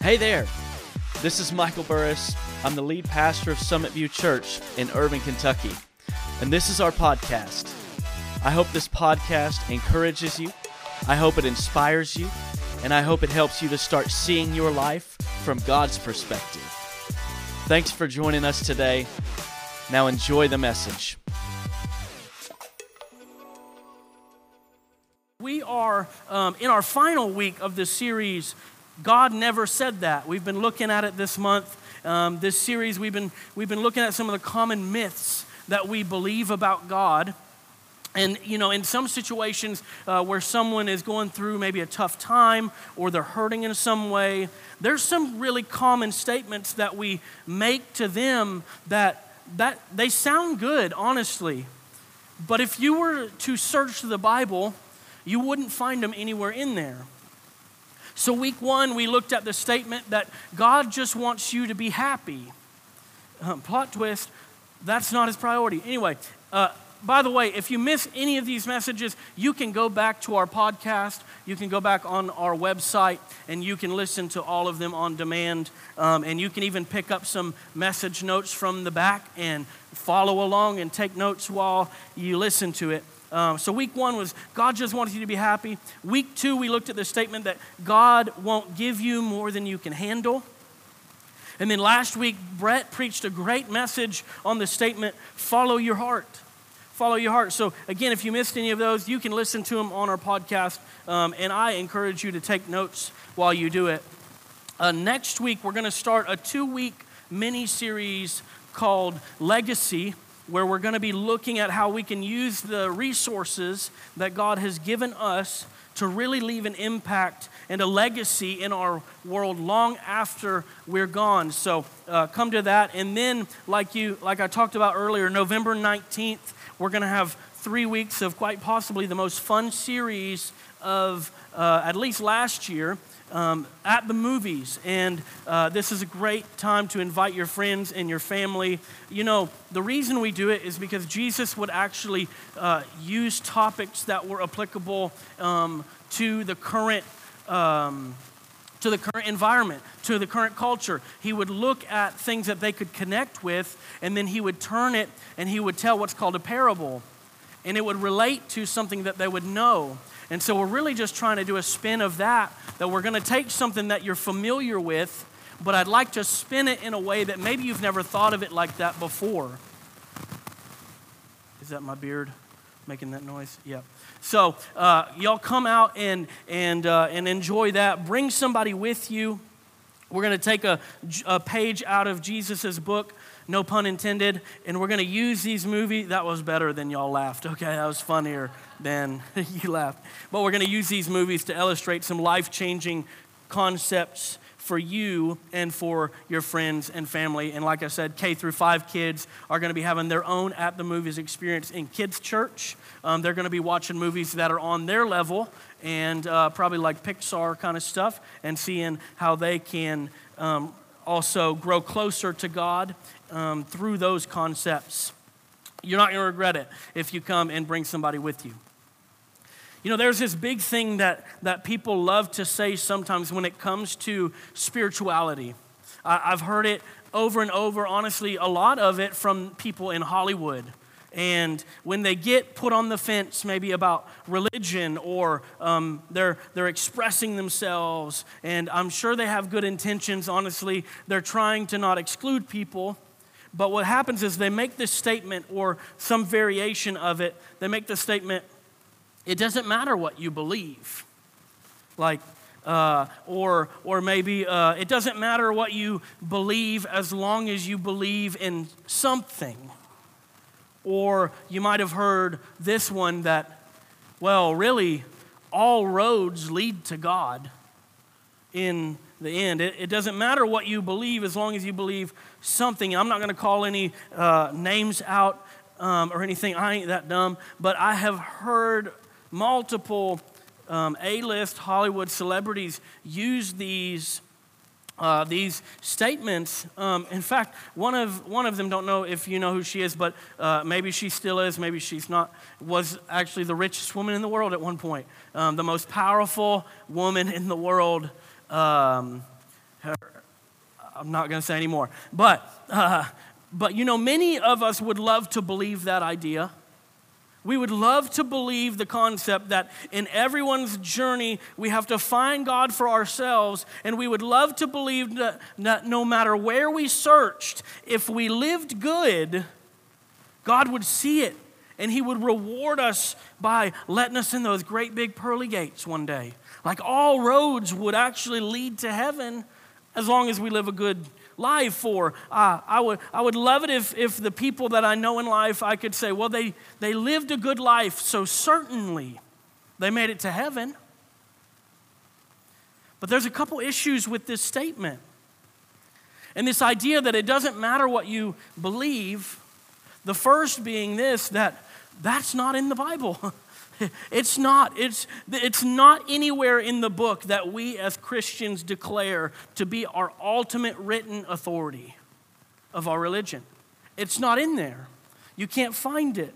Hey there, this is Michael Burris. I'm the lead pastor of Summit View Church in Irvine, Kentucky, and this is our podcast. I hope this podcast encourages you, I hope it inspires you, and I hope it helps you to start seeing your life from God's perspective. Thanks for joining us today. Now enjoy the message. Are um, in our final week of this series, God Never Said That. We've been looking at it this month. Um, this series, we've been, we've been looking at some of the common myths that we believe about God. And, you know, in some situations uh, where someone is going through maybe a tough time or they're hurting in some way, there's some really common statements that we make to them that, that they sound good, honestly. But if you were to search the Bible, you wouldn't find them anywhere in there. So, week one, we looked at the statement that God just wants you to be happy. Um, plot twist, that's not his priority. Anyway, uh, by the way, if you miss any of these messages, you can go back to our podcast. You can go back on our website and you can listen to all of them on demand. Um, and you can even pick up some message notes from the back and follow along and take notes while you listen to it. Um, so, week one was God just wants you to be happy. Week two, we looked at the statement that God won't give you more than you can handle. And then last week, Brett preached a great message on the statement follow your heart. Follow your heart. So, again, if you missed any of those, you can listen to them on our podcast. Um, and I encourage you to take notes while you do it. Uh, next week, we're going to start a two week mini series called Legacy where we're going to be looking at how we can use the resources that God has given us to really leave an impact and a legacy in our world long after we're gone. So uh, come to that. And then, like you, like I talked about earlier, November 19th, we're going to have three weeks of quite possibly the most fun series of uh, at least last year um, at the movies. And uh, this is a great time to invite your friends and your family. You know, the reason we do it is because Jesus would actually uh, use topics that were applicable um, to the current. Um, to the current environment, to the current culture. He would look at things that they could connect with, and then he would turn it and he would tell what's called a parable. And it would relate to something that they would know. And so we're really just trying to do a spin of that, that we're going to take something that you're familiar with, but I'd like to spin it in a way that maybe you've never thought of it like that before. Is that my beard making that noise? Yep. So uh, y'all come out and, and, uh, and enjoy that. Bring somebody with you. We're going to take a, a page out of Jesus' book no pun intended. And we're going to use these movies. That was better than y'all laughed. Okay, that was funnier than you laughed. But we're going to use these movies to illustrate some life changing concepts for you and for your friends and family. And like I said, K through five kids are going to be having their own at the movies experience in kids' church. Um, they're going to be watching movies that are on their level and uh, probably like Pixar kind of stuff and seeing how they can um, also grow closer to God um, through those concepts. You're not going to regret it if you come and bring somebody with you. You know, there's this big thing that, that people love to say sometimes when it comes to spirituality. I, I've heard it over and over, honestly, a lot of it from people in Hollywood. And when they get put on the fence, maybe about religion or um, they're, they're expressing themselves, and I'm sure they have good intentions, honestly, they're trying to not exclude people. But what happens is they make this statement or some variation of it. They make the statement, it doesn't matter what you believe. Like, uh, or, or maybe uh, it doesn't matter what you believe as long as you believe in something. Or you might have heard this one that, well, really, all roads lead to God in the end. It, it, doesn't matter what you believe as long as you believe something. I'm not going to call any uh, names out um, or anything. I ain't that dumb. But I have heard multiple um, A list Hollywood celebrities use these. Uh, these statements. Um, in fact, one of one of them don't know if you know who she is, but uh, maybe she still is, maybe she's not. Was actually the richest woman in the world at one point, um, the most powerful woman in the world Um, I'm not going to say anymore. But, uh, but, you know, many of us would love to believe that idea. We would love to believe the concept that in everyone's journey we have to find God for ourselves, and we would love to believe that, that no matter where we searched, if we lived good, God would see it and He would reward us by letting us in those great big pearly gates one day. Like all roads would actually lead to heaven as long as we live a good life. for. uh, I, would, I would love it if, if the people that I know in life, I could say, well, they, they lived a good life, so certainly they made it to heaven. But there's a couple issues with this statement. And this idea that it doesn't matter what you believe, the first being this that that's not in the Bible. It's not. It's, it's not anywhere in the book that we as Christians declare to be our ultimate written authority of our religion. It's not in there. You can't find it.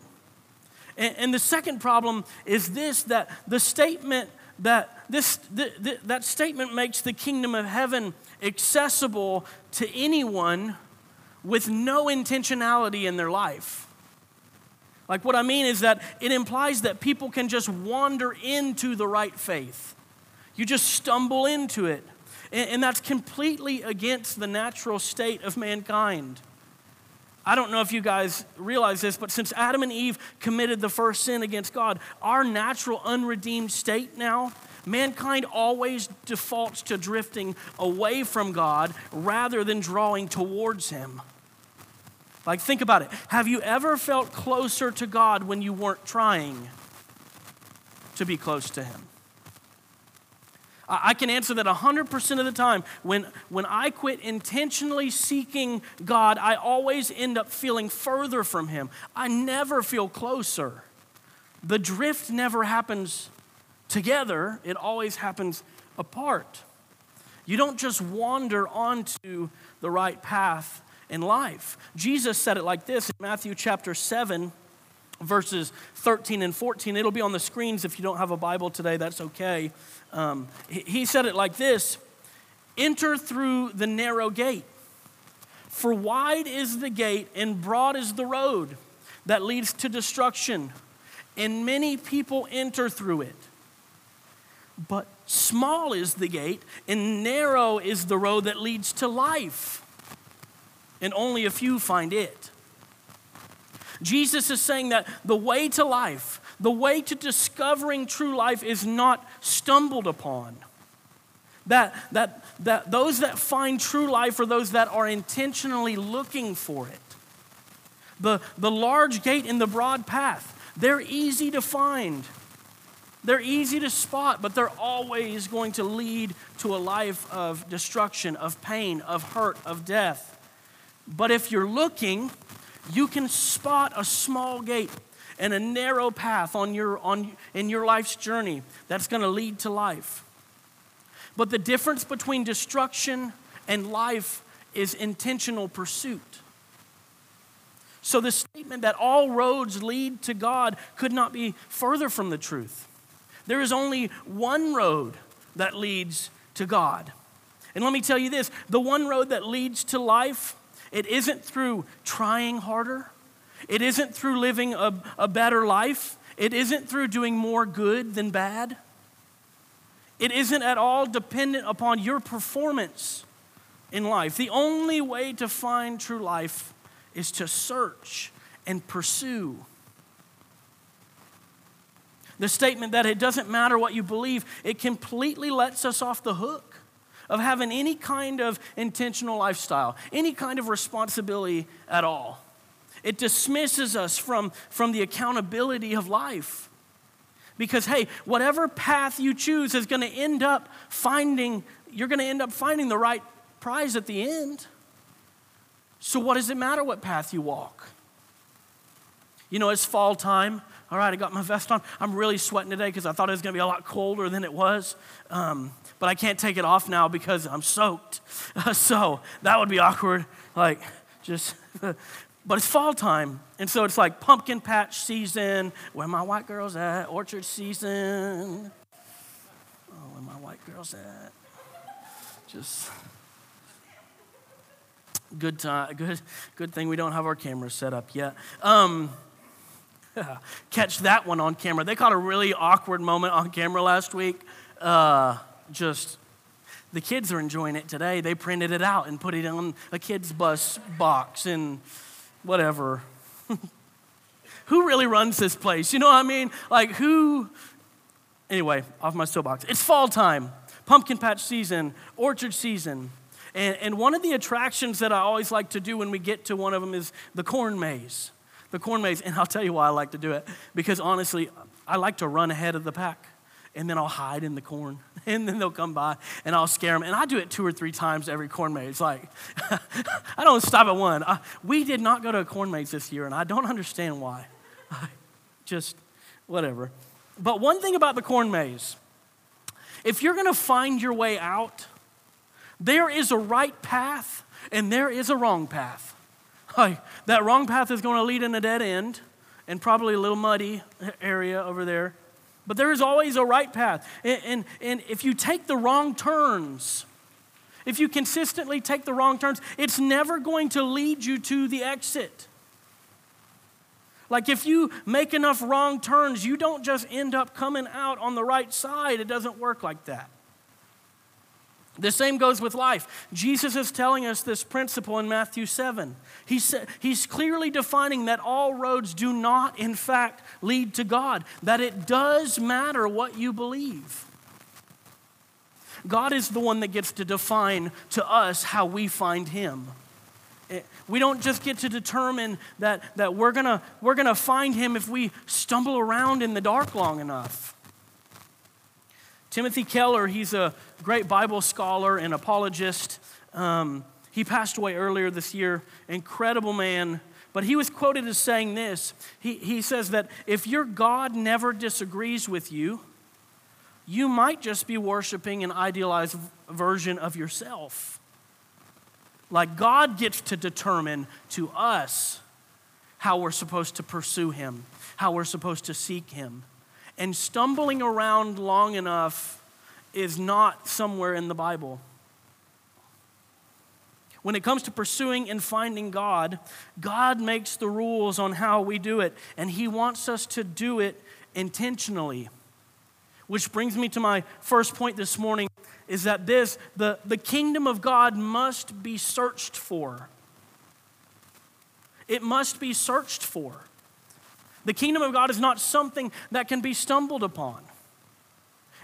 And, and the second problem is this that the statement that this the, the, that statement makes the kingdom of heaven accessible to anyone with no intentionality in their life. Like, what I mean is that it implies that people can just wander into the right faith. You just stumble into it. And, and that's completely against the natural state of mankind. I don't know if you guys realize this, but since Adam and Eve committed the first sin against God, our natural unredeemed state now, mankind always defaults to drifting away from God rather than drawing towards Him. Like, think about it. Have you ever felt closer to God when you weren't trying to be close to Him? I can answer that 100% of the time. When, when I quit intentionally seeking God, I always end up feeling further from Him. I never feel closer. The drift never happens together, it always happens apart. You don't just wander onto the right path in life. Jesus said it like this in Matthew chapter 7, verses 13 and 14. It'll be on the screens if you don't have a Bible today, that's okay. Um, he said it like this Enter through the narrow gate, for wide is the gate and broad is the road that leads to destruction, and many people enter through it. But small is the gate, and narrow is the road that leads to life and only a few find it. Jesus is saying that the way to life, the way to discovering true life is not stumbled upon. That, that, that those that find true life are those that are intentionally looking for it. The, the large gate and the broad path, they're easy to find. They're easy to spot, but they're always going to lead to a life of destruction, of pain, of hurt, of death. But if you're looking, you can spot a small gate and a narrow path on your, on, in your life's journey that's going to lead to life. But the difference between destruction and life is intentional pursuit. So the statement that all roads lead to God could not be further from the truth. There is only one road that leads to God. And let me tell you this the one road that leads to life it isn't through trying harder, it isn't through living a, a better life, it isn't through doing more good than bad. It isn't at all dependent upon your performance in life. The only way to find true life is to search and pursue. The statement that it doesn't matter what you believe, it completely lets us off the hook of having any kind of intentional lifestyle, any kind of responsibility at all. It dismisses us from, from the accountability of life. Because, hey, whatever path you choose is going to end up finding, you're going to end up finding the right prize at the end. So, what does it matter what path you walk? You know, it's fall time. All right, I got my vest on. I'm really sweating today because I thought it was going to be a lot colder than it was. Um, but I can't take it off now because I'm soaked. so that would be awkward. Like, just, but it's fall time. And so it's like pumpkin patch season. Where my white girls at? Orchard season. Oh, where my white girls at? Just good time. Good, good thing we don't have our cameras set up yet. Um, catch that one on camera. They caught a really awkward moment on camera last week. Uh, just the kids are enjoying it today. They printed it out and put it on a kids bus box and whatever. who really runs this place? You know what I mean? Like who? Anyway, off my soapbox. It's fall time, pumpkin patch season, orchard season. And, and one of the attractions that I always like to do when we get to one of them is the corn maze. The corn maze. And I'll tell you why I like to do it. Because honestly, I like to run ahead of the pack. And then I'll hide in the corn. And then they'll come by and I'll scare them. And I do it two or three times every corn maze. Like, I don't stop at one. I, we did not go to a corn maze this year, and I don't understand why. Just whatever. But one thing about the corn maze if you're going to find your way out, there is a right path and there is a wrong path. That wrong path is going to lead in a dead end and probably a little muddy area over there. But there is always a right path. And, and, and if you take the wrong turns, if you consistently take the wrong turns, it's never going to lead you to the exit. Like if you make enough wrong turns, you don't just end up coming out on the right side. It doesn't work like that. The same goes with life. Jesus is telling us this principle in Matthew 7. He said, he's clearly defining that all roads do not, in fact, lead to God, that it does matter what you believe. God is the one that gets to define to us how we find Him. Eh, we don't just get to determine that, that we're going we're gonna find Him if we stumble around in the dark long enough. Timothy Keller, he's a great Bible scholar and apologist. Um, he passed away earlier this year. Incredible man. But he was quoted as saying this he, he says that if your God never disagrees with you, you might just be worshiping an idealized version of yourself. Like God gets to determine to us how we're supposed to pursue Him, how we're supposed to seek Him. And stumbling around long enough is not somewhere in the Bible. When it comes to pursuing and finding God, God makes the rules on how we do it, and He wants us to do it intentionally. Which brings me to my first point this morning is that this, the, the kingdom of God must be searched for. It must be searched for. The kingdom of God is not something that can be stumbled upon.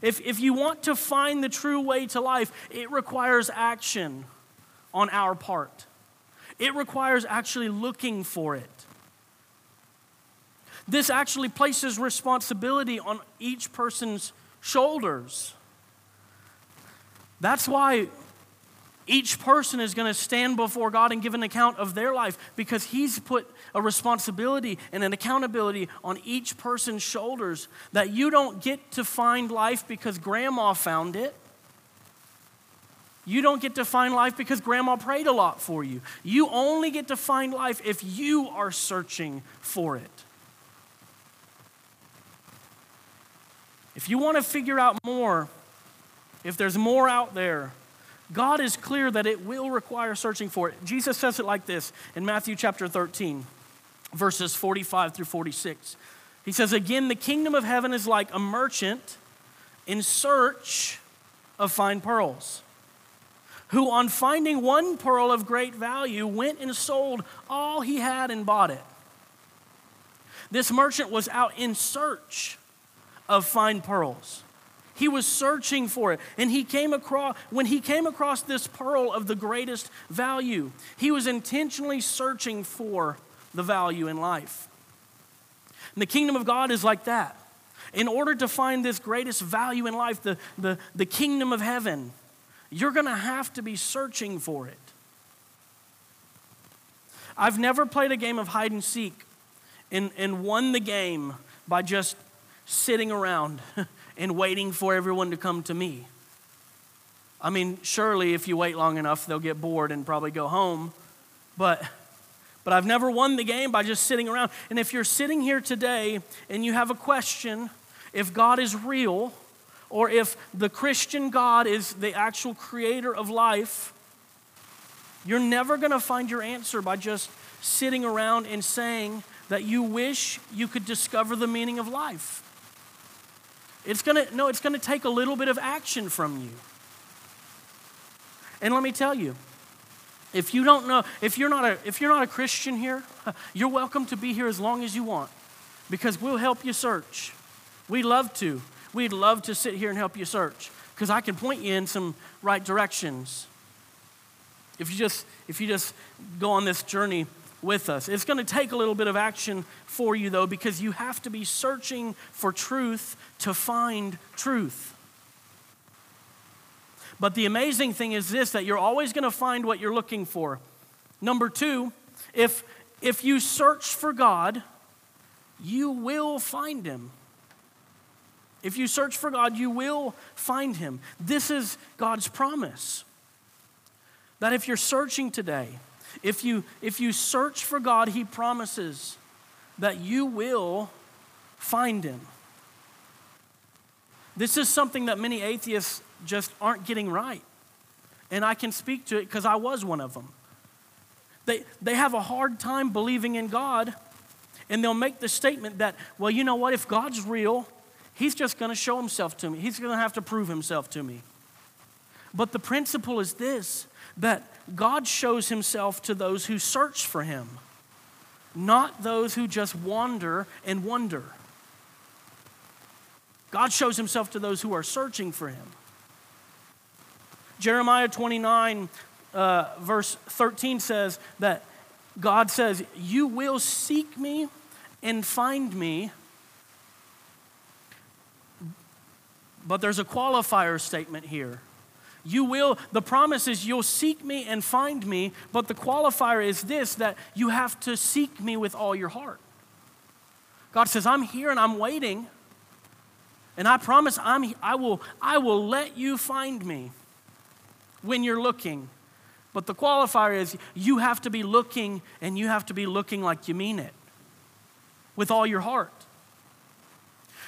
If, if you want to find the true way to life, it requires action on our part. It requires actually looking for it. This actually places responsibility on each person's shoulders. That's why each person is going to stand before God and give an account of their life because He's put a responsibility and an accountability on each person's shoulders that you don't get to find life because grandma found it. You don't get to find life because grandma prayed a lot for you. You only get to find life if you are searching for it. If you want to figure out more, if there's more out there, God is clear that it will require searching for it. Jesus says it like this in Matthew chapter 13, verses 45 through 46. He says, Again, the kingdom of heaven is like a merchant in search of fine pearls, who, on finding one pearl of great value, went and sold all he had and bought it. This merchant was out in search of fine pearls. He was searching for it. And he came across, when he came across this pearl of the greatest value, he was intentionally searching for the value in life. And the kingdom of God is like that. In order to find this greatest value in life, the, the, the kingdom of heaven, you're going to have to be searching for it. I've never played a game of hide and seek and, and won the game by just sitting around and waiting for everyone to come to me. I mean, surely if you wait long enough, they'll get bored and probably go home. But but I've never won the game by just sitting around. And if you're sitting here today and you have a question, if God is real, or if the Christian God is the actual creator of life, you're never going to find your answer by just sitting around and saying that you wish you could discover the meaning of life. It's going to no, it's going to take a little bit of action from you. And let me tell you, if you don't know, if you're not a if you're not a Christian here, you're welcome to be here as long as you want because we'll help you search. We'd love to. We'd love to sit here and help you search because I can point you in some right directions. If you just if you just go on this journey with us. It's going to take a little bit of action for you though because you have to be searching for truth to find truth. But the amazing thing is this that you're always going to find what you're looking for. Number 2, if if you search for God, you will find him. If you search for God, you will find him. This is God's promise. That if you're searching today, if you if you search for God, he promises that you will find him. This is something that many atheists just aren't getting right. And I can speak to it because I was one of them. They, they have a hard time believing in God, and they'll make the statement that, well, you know what, if God's real, He's just going to show Himself to me. He's going to have to prove Himself to me. But the principle is this that God shows Himself to those who search for Him, not those who just wander and wonder. God shows Himself to those who are searching for Him. Jeremiah 29, uh, verse 13 says that God says, You will seek me and find me. But there's a qualifier statement here. You will, the promise is you'll seek me and find me, but the qualifier is this that you have to seek me with all your heart. God says, I'm here and I'm waiting. And I promise I'm, I, will, I will let you find me when you're looking. But the qualifier is you have to be looking and you have to be looking like you mean it with all your heart.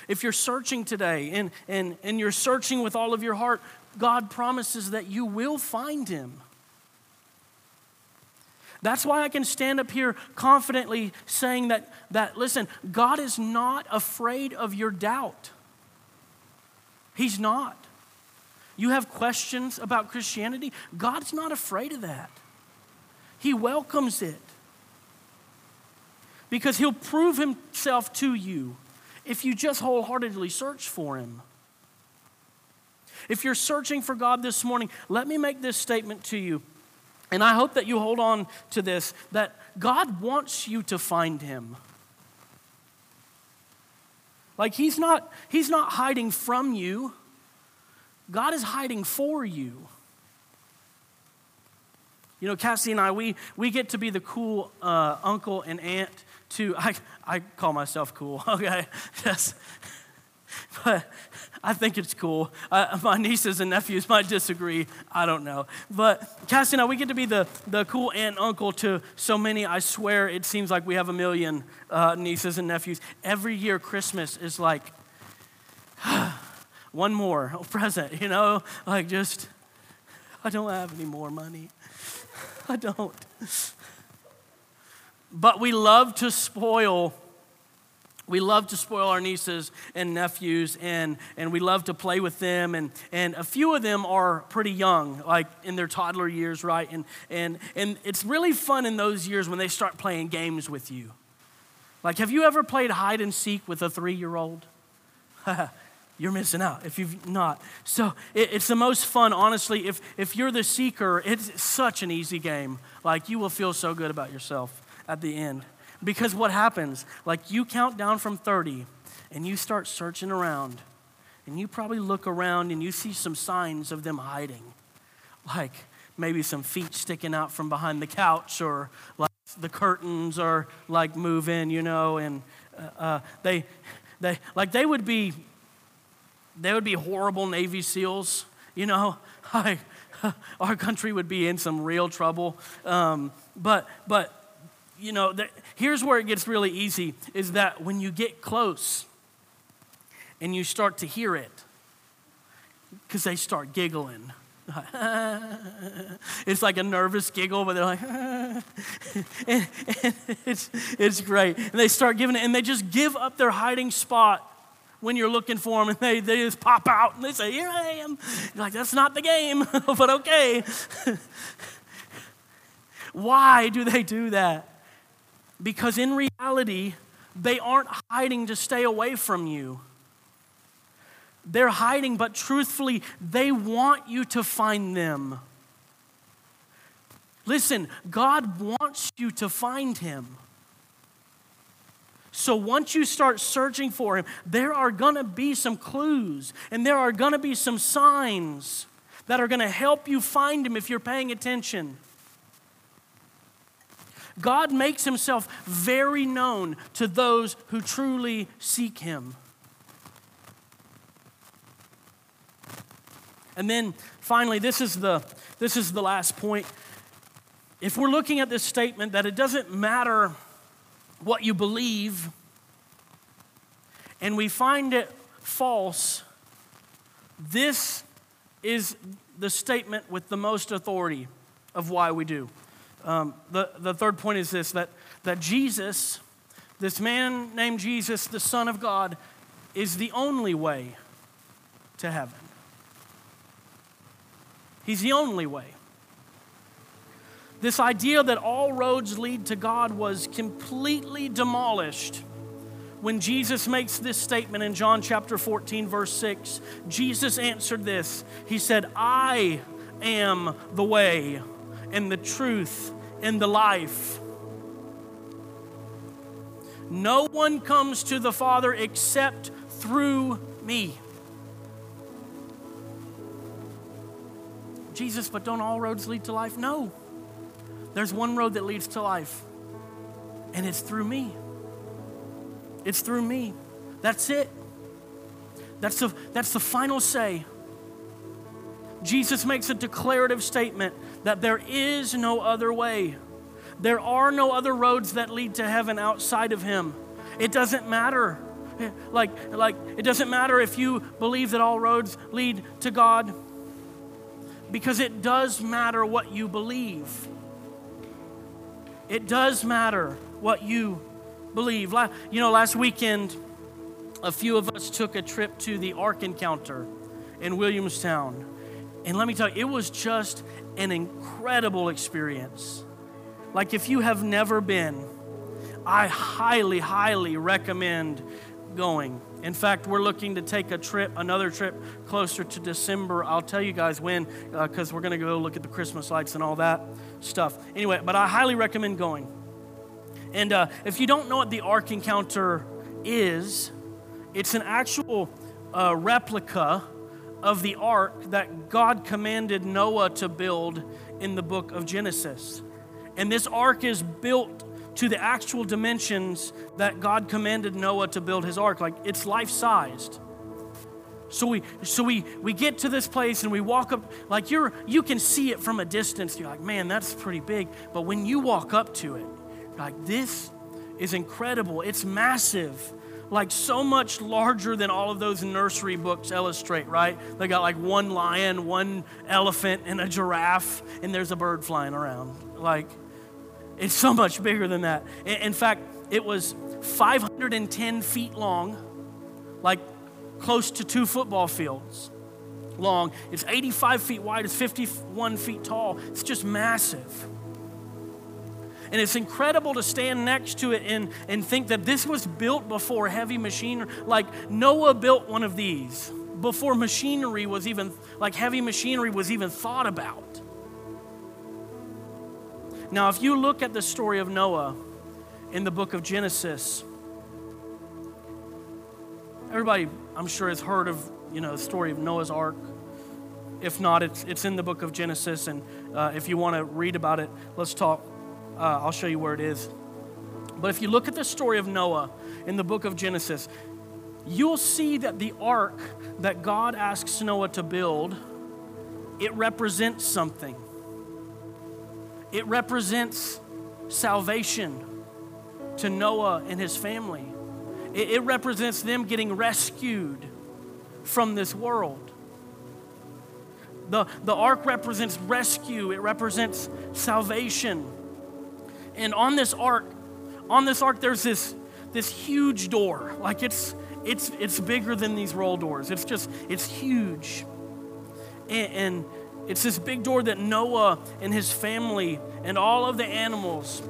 If you're searching today and, and, and you're searching with all of your heart, God promises that you will find him. That's why I can stand up here confidently saying that, that listen, God is not afraid of your doubt. He's not you have questions about Christianity, God's not afraid of that. He welcomes it because He'll prove Himself to you if you just wholeheartedly search for Him. If you're searching for God this morning, let me make this statement to you. And I hope that you hold on to this that God wants you to find Him. Like he's not he's not hiding from you. God is hiding for you. You know, Cassie and I, we, we get to be the cool uh, uncle and aunt to, I, I call myself cool, okay? Yes. But I think it's cool. Uh, my nieces and nephews might disagree. I don't know. But Cassie and I, we get to be the, the cool aunt and uncle to so many. I swear it seems like we have a million uh, nieces and nephews. Every year, Christmas is like, one more present, you know? Like just, I don't have any more money. I don't. But we love to spoil. We love to spoil our nieces and nephews, and, and we love to play with them. And, and a few of them are pretty young, like in their toddler years, right? And, and, and it's really fun in those years when they start playing games with you. Like, have you ever played hide and seek with a three year old? you're missing out if you've not. So it, it's the most fun, honestly. If, if you're the seeker, it's such an easy game. Like you will feel so good about yourself at the end. Because what happens, like you count down from 30 and you start searching around, and you probably look around and you see some signs of them hiding. Like maybe some feet sticking out from behind the couch, or like the curtains are like moving, you know, and uh, uh, they, they, like they would be they would be horrible Navy SEALs, you know. I, our country would be in some real trouble. Um, but, but, you know, the, here's where it gets really easy is that when you get close and you start to hear it, because they start giggling. it's like a nervous giggle, but they're like, and, and it's, it's great. And they start giving it, and they just give up their hiding spot when you're looking for them, and they, they just pop out and they say, Here I am. You're like, That's not the game, but okay. Why do they do that? Because in reality, they aren't hiding to stay away from you. They're hiding, but truthfully, they want you to find them. Listen, God wants you to find Him. So once you start searching for Him, there are going to be some clues and there are going to be some signs that are going to help you find Him if you're paying attention. God makes Himself very known to those who truly seek Him. And then finally, this is the, this is the last point. If we're looking at this statement that it doesn't matter what you believe, and we find it false, this is the statement with the most authority of why we do. Um, the, the third point is this that, that Jesus, this man named Jesus, the Son of God, is the only way to heaven. He's the only way. This idea that all roads lead to God was completely demolished when Jesus makes this statement in John chapter 14, verse 6. Jesus answered this He said, I am the way and the truth and the life. No one comes to the Father except through me. Jesus, but don't all roads lead to life? No. There's one road that leads to life, and it's through me. It's through me. That's it. That's the, that's the final say. Jesus makes a declarative statement that there is no other way. There are no other roads that lead to heaven outside of Him. It doesn't matter. Like, like it doesn't matter if you believe that all roads lead to God because it does matter what you believe. It does matter what you believe. You know, last weekend, a few of us took a trip to the Ark Encounter in Williamstown. And let me tell you, it was just an incredible experience. Like, if you have never been, I highly, highly recommend going. In fact, we're looking to take a trip, another trip closer to December. I'll tell you guys when, because uh, we're going to go look at the Christmas lights and all that stuff. Anyway, but I highly recommend going. And uh, if you don't know what the Ark Encounter is, it's an actual uh, replica of the ark that God commanded Noah to build in the book of Genesis. And this ark is built to the actual dimensions that God commanded Noah to build his ark. Like it's life sized. So we so we we get to this place and we walk up like you're you can see it from a distance. You're like, man, that's pretty big. But when you walk up to it, like this is incredible. It's massive. Like so much larger than all of those nursery books illustrate, right? They got like one lion, one elephant, and a giraffe, and there's a bird flying around. Like it's so much bigger than that. In fact, it was 510 feet long, like close to two football fields long. It's 85 feet wide, it's 51 feet tall. It's just massive. And it's incredible to stand next to it and, and think that this was built before heavy machinery. Like Noah built one of these before machinery was even, like heavy machinery was even thought about. Now, if you look at the story of Noah in the book of Genesis, everybody, I'm sure, has heard of you know the story of Noah's Ark. If not, it's it's in the book of Genesis, and uh, if you want to read about it, let's talk. Uh, I'll show you where it is. But if you look at the story of Noah in the book of Genesis, you'll see that the ark that God asks Noah to build, it represents something. It represents salvation to Noah and his family. It, it represents them getting rescued from this world. The, the ark represents rescue, it represents salvation. And on this ark, on this ark, there's this, this huge door. Like it's, it's, it's bigger than these roll doors. It's just, it's huge. And, and it's this big door that Noah and his family and all of the animals,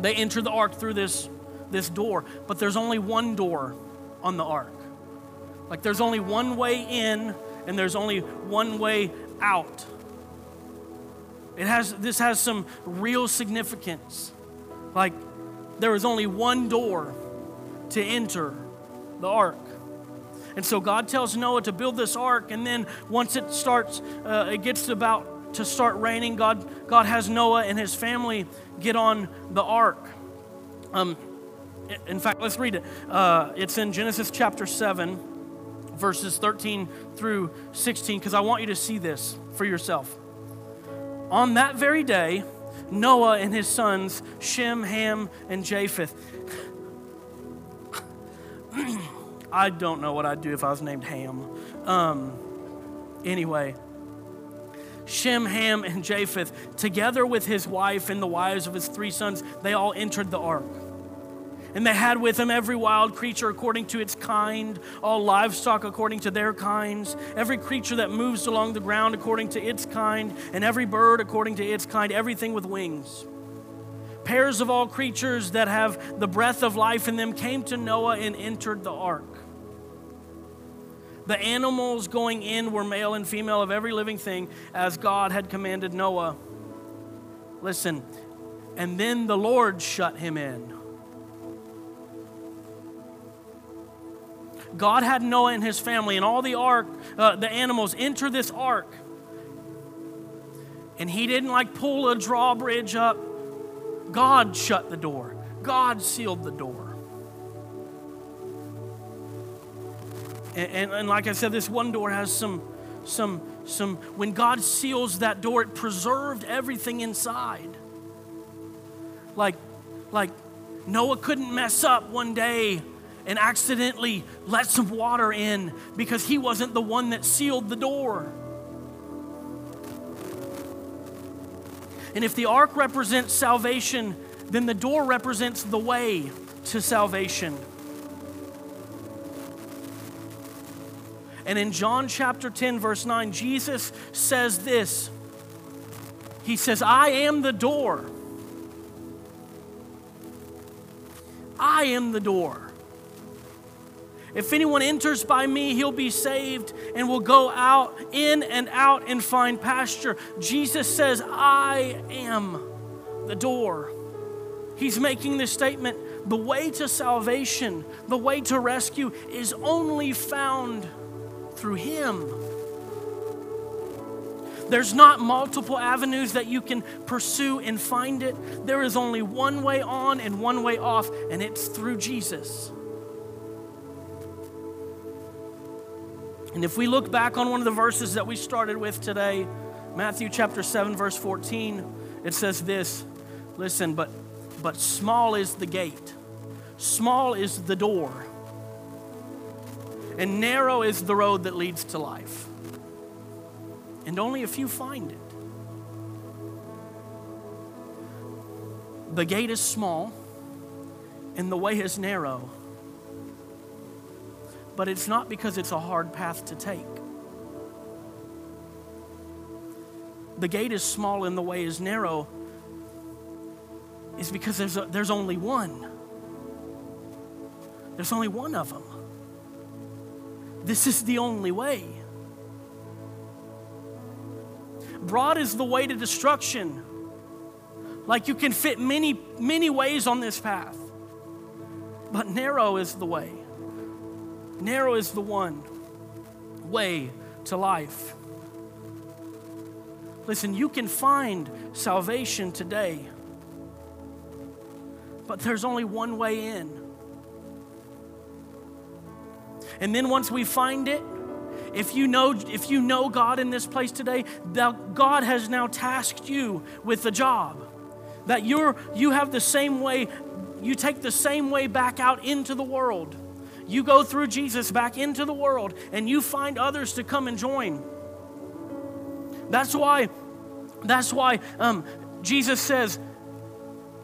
they enter the ark through this, this door. But there's only one door on the ark. Like there's only one way in and there's only one way out. It has, this has some real significance. Like there is only one door to enter the ark. And so God tells Noah to build this ark, and then once it starts, uh, it gets about to start raining, God, God has Noah and his family get on the ark. Um, in fact, let's read it. Uh, it's in Genesis chapter 7, verses 13 through 16, because I want you to see this for yourself. On that very day, Noah and his sons, Shem, Ham, and Japheth. I don't know what I'd do if I was named Ham. Um, anyway, Shem, Ham, and Japheth, together with his wife and the wives of his three sons, they all entered the ark. And they had with them every wild creature according to its kind, all livestock according to their kinds, every creature that moves along the ground according to its kind, and every bird according to its kind, everything with wings. Pairs of all creatures that have the breath of life in them came to Noah and entered the ark. The animals going in were male and female of every living thing as God had commanded Noah. Listen, and then the Lord shut him in. God had Noah and his family and all the ark, uh, the animals enter this ark. And he didn't like pull a drawbridge up. God shut the door. God sealed the door. And, and, and, like I said, this one door has some, some, some, when God seals that door, it preserved everything inside. Like, like Noah couldn't mess up one day and accidentally let some water in because he wasn't the one that sealed the door. And if the ark represents salvation, then the door represents the way to salvation. And in John chapter 10, verse 9, Jesus says this He says, I am the door. I am the door. If anyone enters by me, he'll be saved and will go out, in and out, and find pasture. Jesus says, I am the door. He's making this statement the way to salvation, the way to rescue, is only found through Him. There's not multiple avenues that you can pursue and find it. There is only one way on and one way off, and it's through Jesus. And if we look back on one of the verses that we started with today, Matthew chapter 7 verse 14, it says this, listen, but but small is the gate. Small is the door. And narrow is the road that leads to life. And only a few find it. The gate is small and the way is narrow but it's not because it's a hard path to take. The gate is small and the way is narrow is because there's, a, there's only one. There's only one of them. This is the only way. Broad is the way to destruction. Like you can fit many, many ways on this path. But narrow is the way. Narrow is the one way to life. Listen, you can find salvation today, but there's only one way in. And then once we find it, if you know if you know God in this place today, God has now tasked you with the job. That you're you have the same way, you take the same way back out into the world you go through Jesus back into the world and you find others to come and join. That's why, that's why um, Jesus says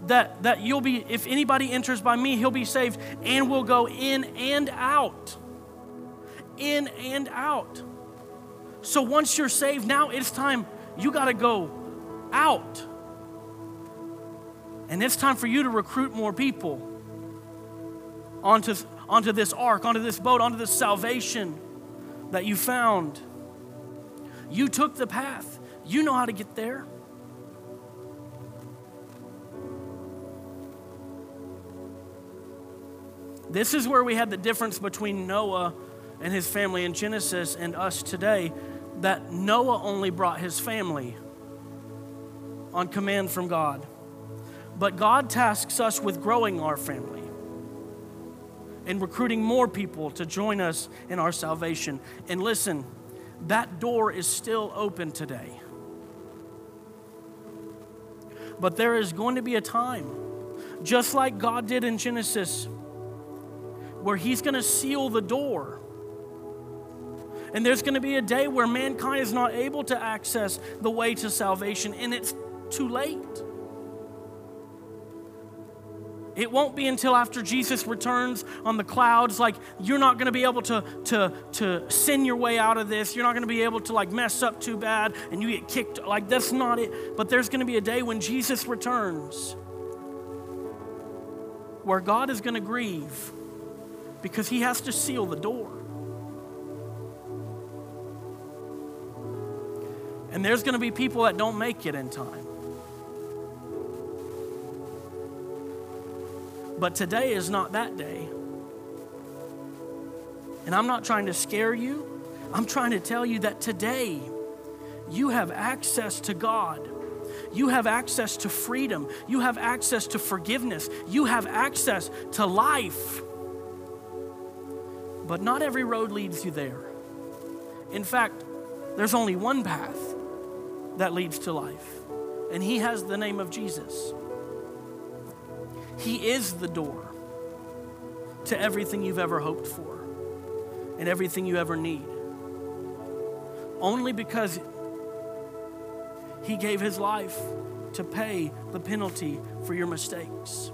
that, that you'll be, if anybody enters by me, he'll be saved and will go in and out. In and out. So once you're saved, now it's time, you got to go out. And it's time for you to recruit more people onto, onto this ark, onto this boat, onto this salvation that you found. You took the path, you know how to get there. This is where we had the difference between Noah and his family in Genesis and us today that Noah only brought his family on command from God. But God tasks us with growing our family and recruiting more people to join us in our salvation. And listen, that door is still open today. But there is going to be a time, just like God did in Genesis, where He's going to seal the door. And there's going to be a day where mankind is not able to access the way to salvation, and it's too late. It won't be until after Jesus returns on the clouds. Like, you're not going to be able to, to, to sin your way out of this. You're not going to be able to, like, mess up too bad and you get kicked. Like, that's not it. But there's going to be a day when Jesus returns where God is going to grieve because he has to seal the door. And there's going to be people that don't make it in time. But today is not that day. And I'm not trying to scare you, I'm trying to tell you that today you have access to God. You have access to freedom. You have access to forgiveness. You have access to life. But not every road leads you there. In fact, there's only one path that leads to life, and He has the name of Jesus. He is the door to everything you've ever hoped for and everything you ever need. Only because He gave His life to pay the penalty for your mistakes.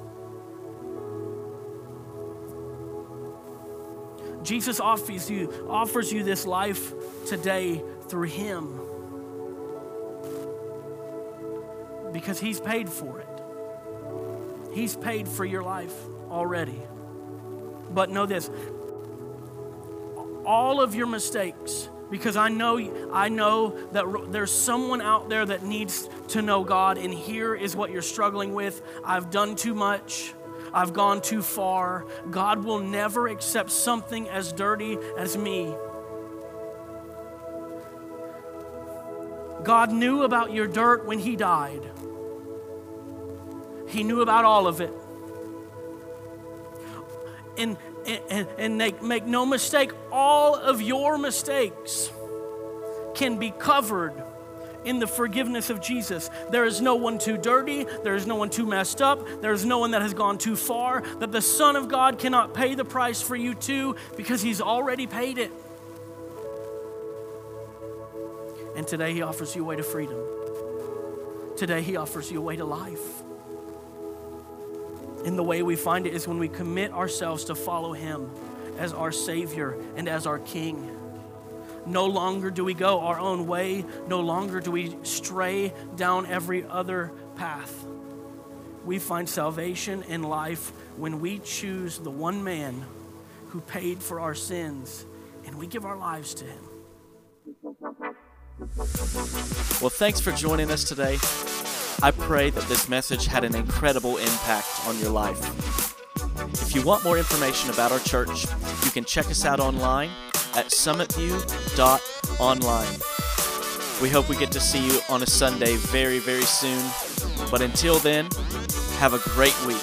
Jesus offers you, offers you this life today through Him because He's paid for it. He's paid for your life already. But know this all of your mistakes, because I know, I know that there's someone out there that needs to know God, and here is what you're struggling with. I've done too much. I've gone too far. God will never accept something as dirty as me. God knew about your dirt when He died. He knew about all of it. And, and, and make, make no mistake, all of your mistakes can be covered in the forgiveness of Jesus. There is no one too dirty, there is no one too messed up, there is no one that has gone too far, that the Son of God cannot pay the price for you too because He's already paid it. And today He offers you a way to freedom. Today He offers you a way to life. And the way we find it is when we commit ourselves to follow Him as our Savior and as our King. No longer do we go our own way, no longer do we stray down every other path. We find salvation in life when we choose the one man who paid for our sins and we give our lives to Him. Well, thanks for joining us today. I pray that this message had an incredible impact on your life. If you want more information about our church, you can check us out online at summitview.online. We hope we get to see you on a Sunday very, very soon. But until then, have a great week.